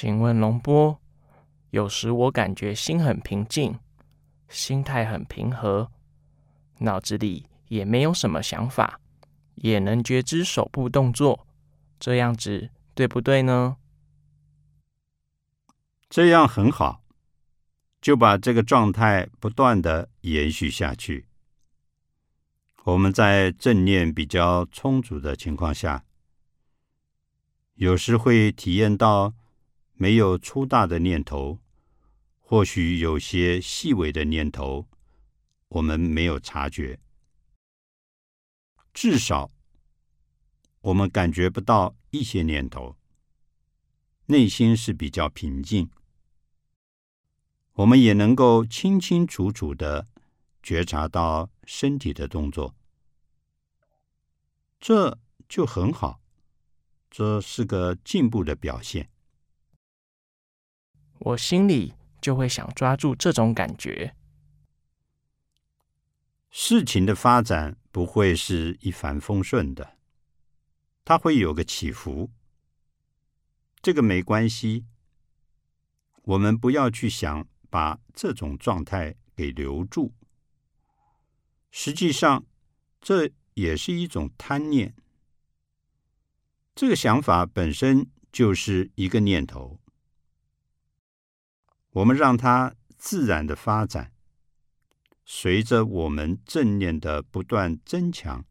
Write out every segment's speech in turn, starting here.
请问龙波，有时我感觉心很平静，心态很平和，脑子里也没有什么想法，也能觉知手部动作，这样子对不对呢？这样很好，就把这个状态不断的延续下去。我们在正念比较充足的情况下，有时会体验到没有粗大的念头，或许有些细微的念头，我们没有察觉。至少我们感觉不到一些念头，内心是比较平静。我们也能够清清楚楚的觉察到身体的动作，这就很好，这是个进步的表现。我心里就会想抓住这种感觉。事情的发展不会是一帆风顺的，它会有个起伏，这个没关系。我们不要去想。把这种状态给留住，实际上这也是一种贪念。这个想法本身就是一个念头，我们让它自然的发展，随着我们正念的不断增强，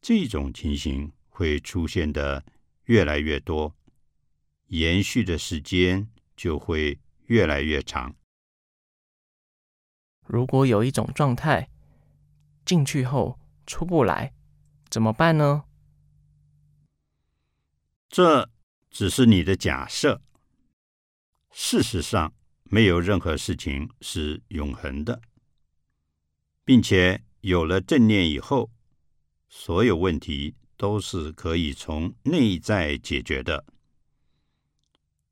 这种情形会出现的越来越多，延续的时间就会。越来越长。如果有一种状态进去后出不来，怎么办呢？这只是你的假设。事实上，没有任何事情是永恒的，并且有了正念以后，所有问题都是可以从内在解决的。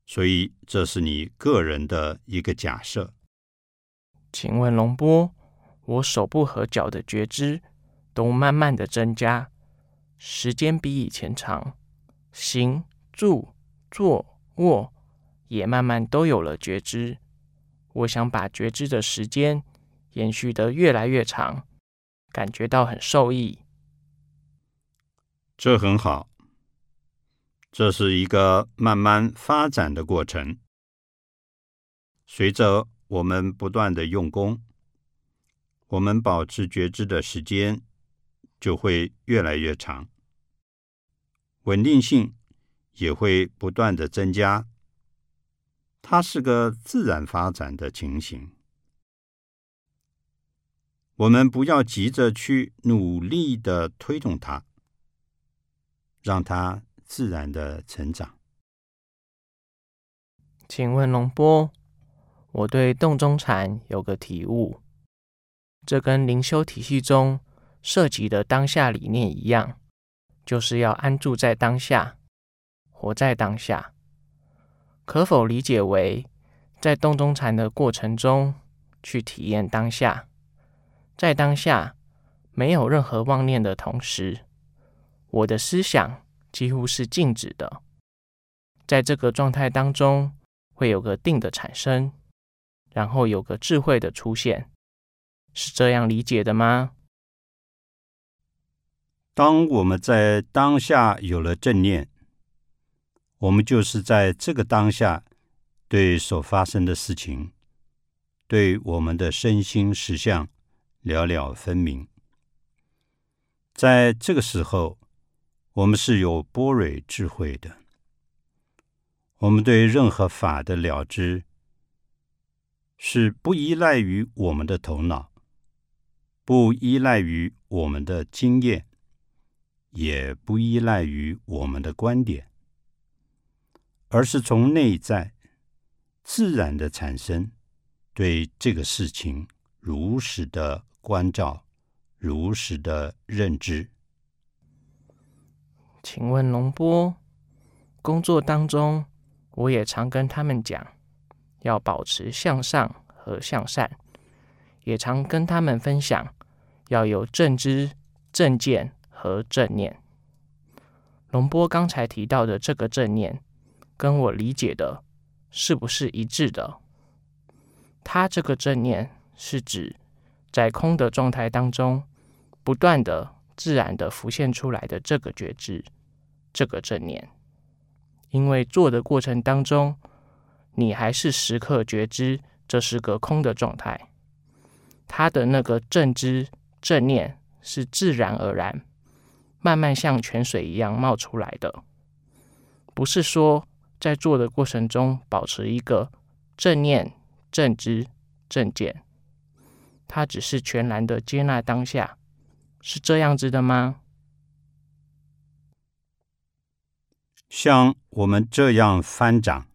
所以，这是你个人的一个假设。请问龙波，我手部和脚的觉知都慢慢的增加，时间比以前长，行、住、坐、卧也慢慢都有了觉知。我想把觉知的时间延续得越来越长，感觉到很受益。这很好。这是一个慢慢发展的过程。随着我们不断的用功，我们保持觉知的时间就会越来越长，稳定性也会不断的增加。它是个自然发展的情形。我们不要急着去努力的推动它，让它。自然的成长。请问龙波，我对洞中禅有个体悟，这跟灵修体系中涉及的当下理念一样，就是要安住在当下，活在当下。可否理解为，在洞中禅的过程中去体验当下，在当下没有任何妄念的同时，我的思想。几乎是静止的，在这个状态当中，会有个定的产生，然后有个智慧的出现，是这样理解的吗？当我们在当下有了正念，我们就是在这个当下对所发生的事情，对我们的身心实相了了分明，在这个时候。我们是有波蕊智慧的，我们对任何法的了知是不依赖于我们的头脑，不依赖于我们的经验，也不依赖于我们的观点，而是从内在自然的产生，对这个事情如实的关照，如实的认知。请问龙波，工作当中，我也常跟他们讲，要保持向上和向善，也常跟他们分享，要有正知、正见和正念。龙波刚才提到的这个正念，跟我理解的是不是一致的？它这个正念是指在空的状态当中，不断的自然的浮现出来的这个觉知，这个正念。因为做的过程当中，你还是时刻觉知这是个空的状态，它的那个正知正念是自然而然。慢慢像泉水一样冒出来的，不是说在做的过程中保持一个正念、正知、正见，它只是全然的接纳当下，是这样子的吗？像我们这样翻掌，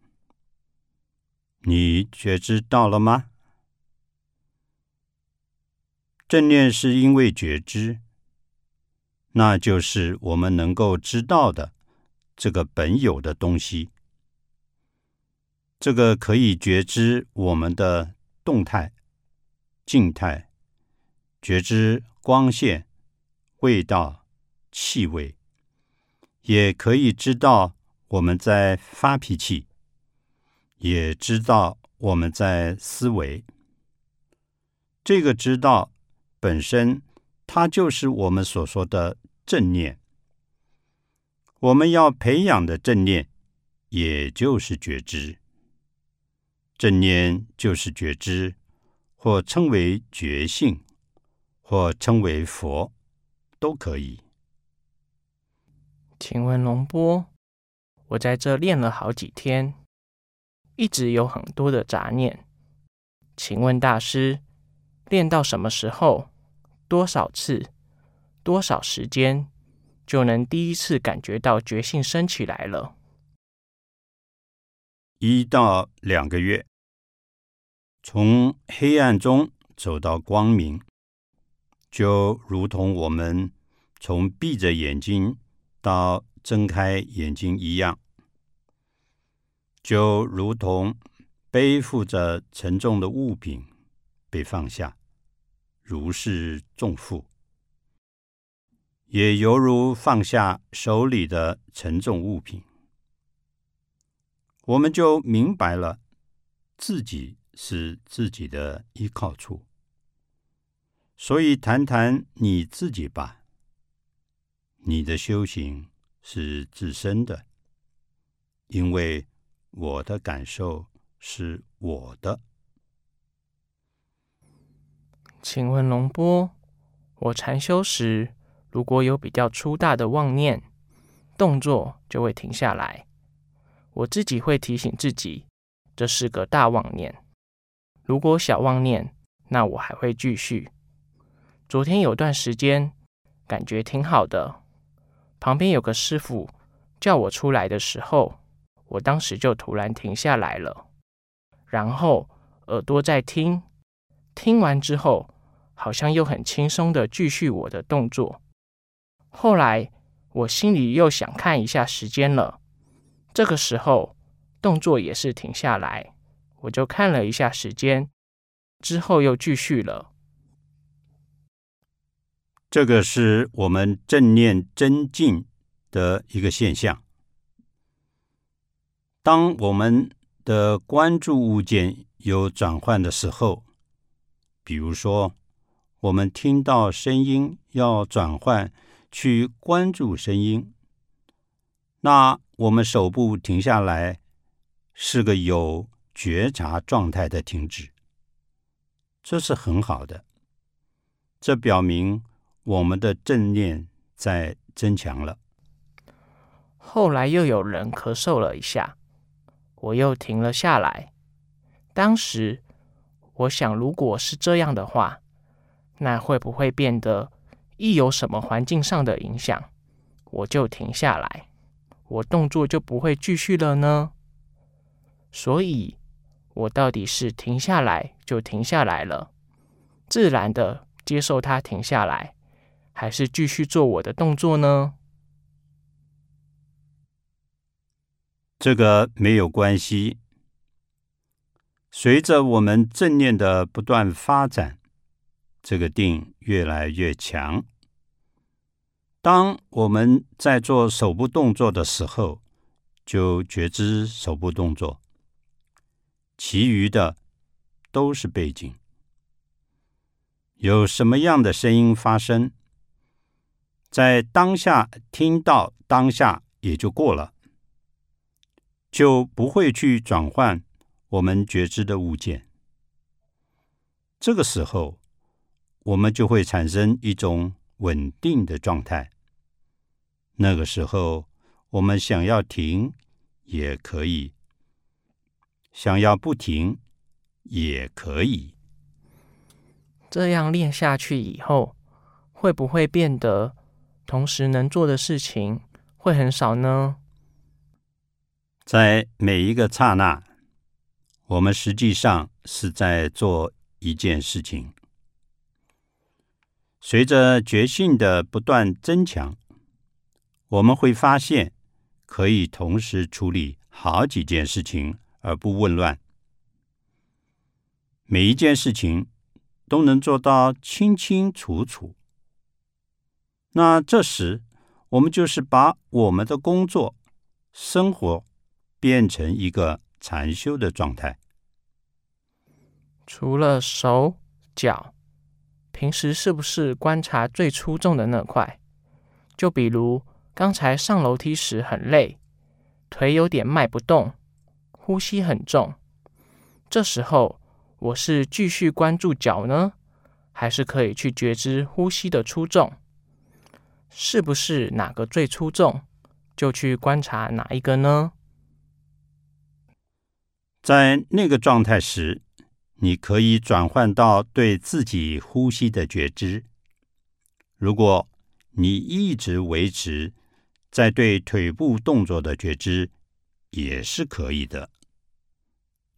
你觉知到了吗？正念是因为觉知。那就是我们能够知道的这个本有的东西，这个可以觉知我们的动态、静态，觉知光线、味道、气味，也可以知道我们在发脾气，也知道我们在思维。这个知道本身，它就是我们所说的。正念，我们要培养的正念，也就是觉知。正念就是觉知，或称为觉性，或称为佛，都可以。请问龙波，我在这练了好几天，一直有很多的杂念。请问大师，练到什么时候？多少次？多少时间就能第一次感觉到觉性升起来了？一到两个月，从黑暗中走到光明，就如同我们从闭着眼睛到睁开眼睛一样，就如同背负着沉重的物品被放下，如释重负。也犹如放下手里的沉重物品，我们就明白了自己是自己的依靠处。所以，谈谈你自己吧。你的修行是自身的，因为我的感受是我的。请问龙波，我禅修时。如果有比较粗大的妄念，动作就会停下来。我自己会提醒自己，这是个大妄念。如果小妄念，那我还会继续。昨天有段时间感觉挺好的，旁边有个师傅叫我出来的时候，我当时就突然停下来了，然后耳朵在听，听完之后好像又很轻松的继续我的动作。后来，我心里又想看一下时间了。这个时候，动作也是停下来，我就看了一下时间，之后又继续了。这个是我们正念增进的一个现象。当我们的关注物件有转换的时候，比如说，我们听到声音要转换。去关注声音，那我们手部停下来，是个有觉察状态的停止，这是很好的。这表明我们的正念在增强了。后来又有人咳嗽了一下，我又停了下来。当时我想，如果是这样的话，那会不会变得？一有什么环境上的影响，我就停下来，我动作就不会继续了呢。所以，我到底是停下来就停下来了，自然的接受它停下来，还是继续做我的动作呢？这个没有关系。随着我们正念的不断发展。这个定越来越强。当我们在做手部动作的时候，就觉知手部动作，其余的都是背景。有什么样的声音发生，在当下听到，当下也就过了，就不会去转换我们觉知的物件。这个时候，我们就会产生一种稳定的状态。那个时候，我们想要停也可以，想要不停也可以。这样练下去以后，会不会变得同时能做的事情会很少呢？在每一个刹那，我们实际上是在做一件事情。随着觉性的不断增强，我们会发现可以同时处理好几件事情而不混乱。每一件事情。都能做到清清楚楚。那这时，我们就是把我们的工作、生活变成一个禅修的状态。除了手脚，平时是不是观察最出众的那块？就比如刚才上楼梯时很累，腿有点迈不动，呼吸很重，这时候。我是继续关注脚呢，还是可以去觉知呼吸的出众？是不是哪个最出众，就去观察哪一个呢？在那个状态时，你可以转换到对自己呼吸的觉知。如果你一直维持在对腿部动作的觉知，也是可以的。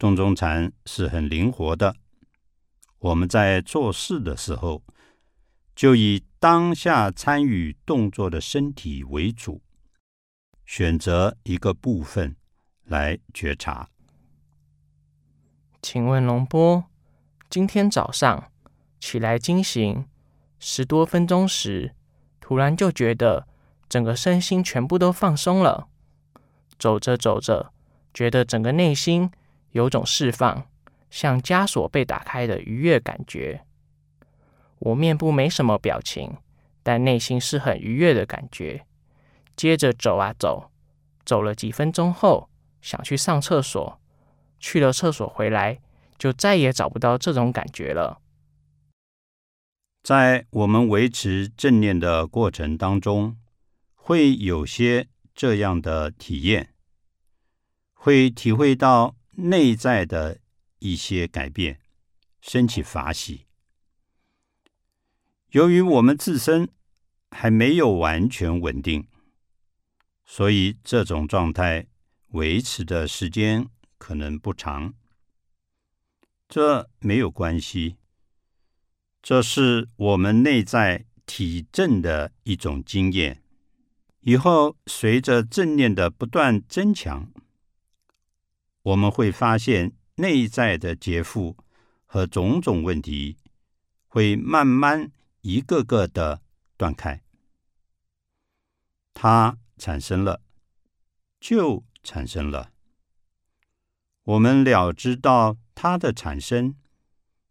洞中禅是很灵活的。我们在做事的时候，就以当下参与动作的身体为主，选择一个部分来觉察。请问龙波，今天早上起来惊醒十多分钟时，突然就觉得整个身心全部都放松了。走着走着，觉得整个内心。有种释放，像枷锁被打开的愉悦感觉。我面部没什么表情，但内心是很愉悦的感觉。接着走啊走，走了几分钟后，想去上厕所，去了厕所回来，就再也找不到这种感觉了。在我们维持正念的过程当中，会有些这样的体验，会体会到。内在的一些改变，升起法喜。由于我们自身还没有完全稳定，所以这种状态维持的时间可能不长。这没有关系，这是我们内在体证的一种经验。以后随着正念的不断增强。我们会发现内在的劫富和种种问题会慢慢一个个的断开，它产生了，就产生了。我们了知道它的产生，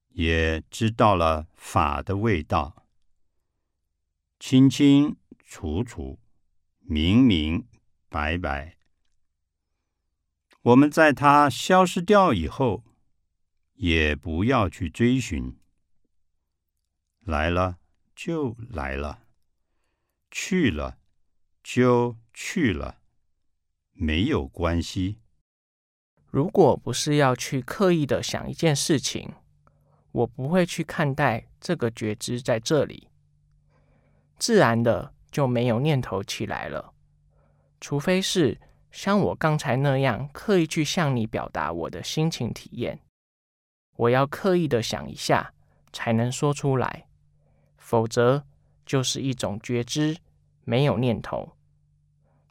也知道了法的味道，清清楚楚，明明白白。我们在它消失掉以后，也不要去追寻。来了就来了，去了就去了，没有关系。如果不是要去刻意的想一件事情，我不会去看待这个觉知在这里，自然的就没有念头起来了，除非是。像我刚才那样刻意去向你表达我的心情体验，我要刻意的想一下才能说出来，否则就是一种觉知，没有念头，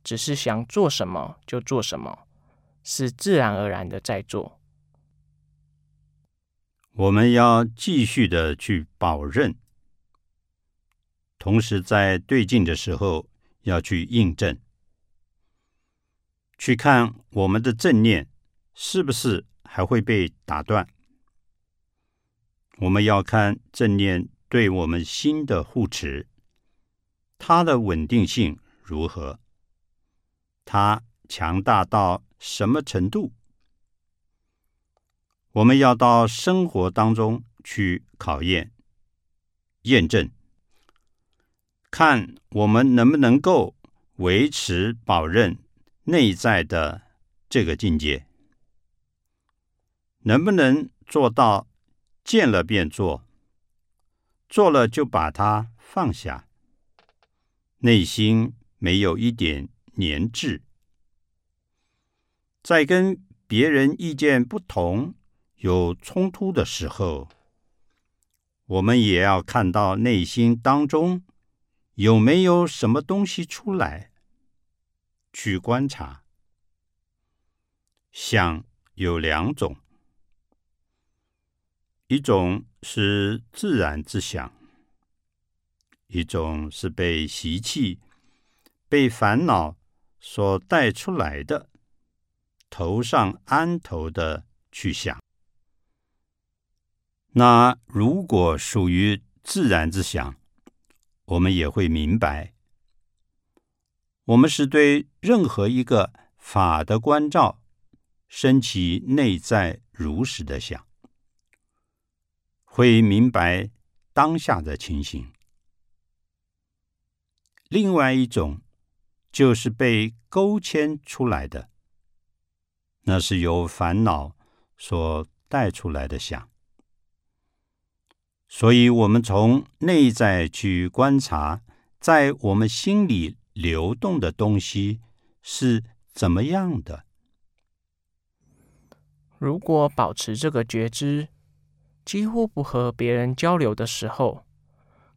只是想做什么就做什么，是自然而然的在做。我们要继续的去保认，同时在对镜的时候要去印证。去看我们的正念是不是还会被打断。我们要看正念对我们心的护持，它的稳定性如何，它强大到什么程度。我们要到生活当中去考验、验证，看我们能不能够维持、保任内在的这个境界，能不能做到见了便做，做了就把它放下，内心没有一点粘滞，在跟别人意见不同。有冲突的时候，我们也要看到内心当中有没有什么东西出来，去观察。想有两种，一种是自然之想，一种是被习气、被烦恼所带出来的，头上安头的去想。那如果属于自然之想，我们也会明白，我们是对任何一个法的关照，升起内在如实的想，会明白当下的情形。另外一种就是被勾牵出来的，那是由烦恼所带出来的想。所以，我们从内在去观察，在我们心里流动的东西是怎么样的。如果保持这个觉知，几乎不和别人交流的时候，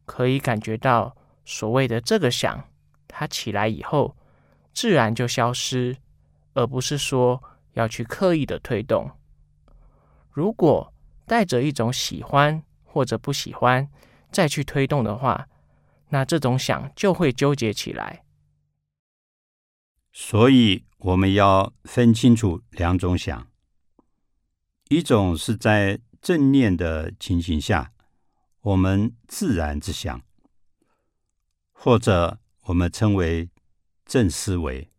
可以感觉到所谓的这个想，它起来以后，自然就消失，而不是说要去刻意的推动。如果带着一种喜欢，或者不喜欢再去推动的话，那这种想就会纠结起来。所以我们要分清楚两种想：一种是在正念的情形下，我们自然之想，或者我们称为正思维；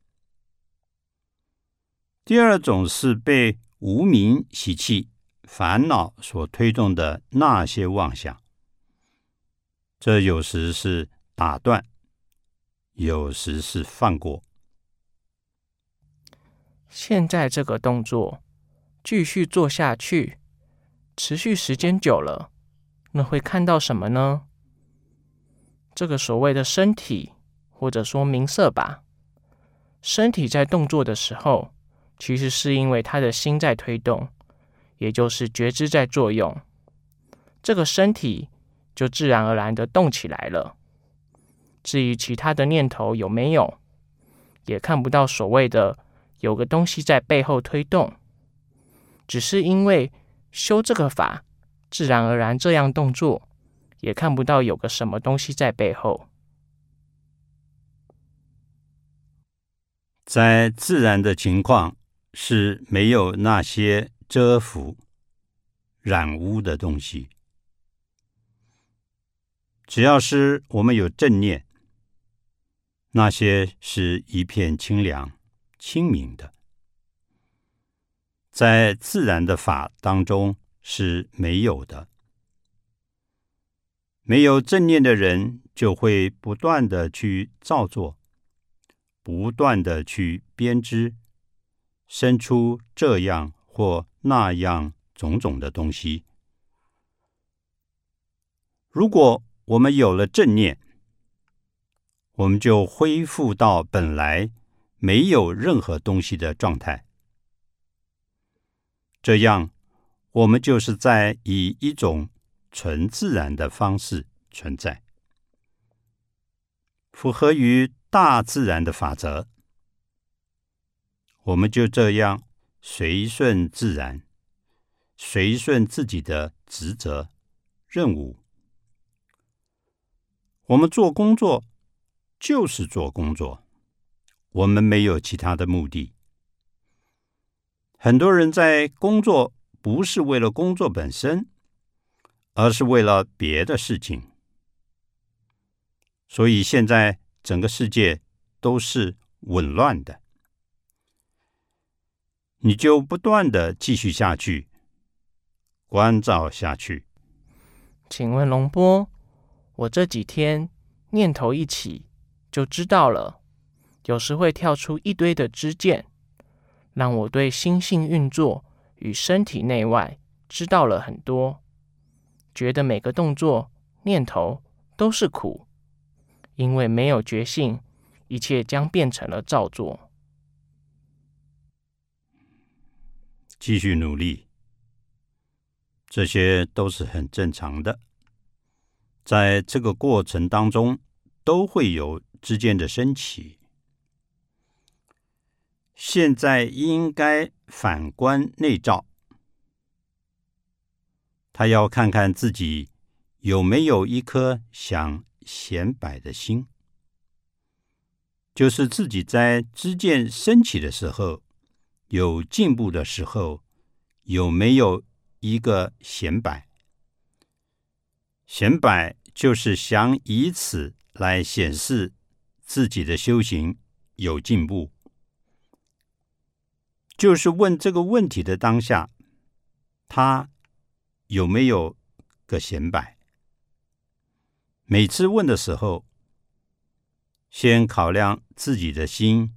第二种是被无名习气。烦恼所推动的那些妄想，这有时是打断，有时是放过。现在这个动作继续做下去，持续时间久了，那会看到什么呢？这个所谓的身体，或者说名色吧，身体在动作的时候，其实是因为他的心在推动。也就是觉知在作用，这个身体就自然而然的动起来了。至于其他的念头有没有，也看不到所谓的有个东西在背后推动，只是因为修这个法，自然而然这样动作，也看不到有个什么东西在背后。在自然的情况是没有那些。遮伏、染污的东西，只要是我们有正念，那些是一片清凉、清明的，在自然的法当中是没有的。没有正念的人，就会不断的去造作，不断的去编织，生出这样或。那样种种的东西，如果我们有了正念，我们就恢复到本来没有任何东西的状态。这样，我们就是在以一种纯自然的方式存在，符合于大自然的法则。我们就这样。随顺自然，随顺自己的职责、任务。我们做工作就是做工作，我们没有其他的目的，很多人在工作不是为了工作本身，而是为了别的事情，所以现在整个世界都是紊乱的。你就不断的继续下去，关照下去。请问龙波，我这几天念头一起就知道了，有时会跳出一堆的支箭，让我对心性运作与身体内外知道了很多，觉得每个动作念头都是苦，因为没有觉性，一切将变成了造作。继续努力，这些都是很正常的。在这个过程当中，都会有之间的升起。现在应该反观内照，他要看看自己有没有一颗想显摆的心，就是自己在知见升起的时候。有进步的时候，有没有一个显摆？显摆就是想以此来显示自己的修行有进步。就是问这个问题的当下，他有没有个显摆？每次问的时候，先考量自己的心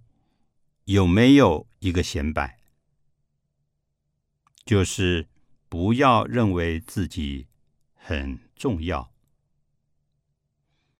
有没有。一个显摆，就是不要认为自己很重要。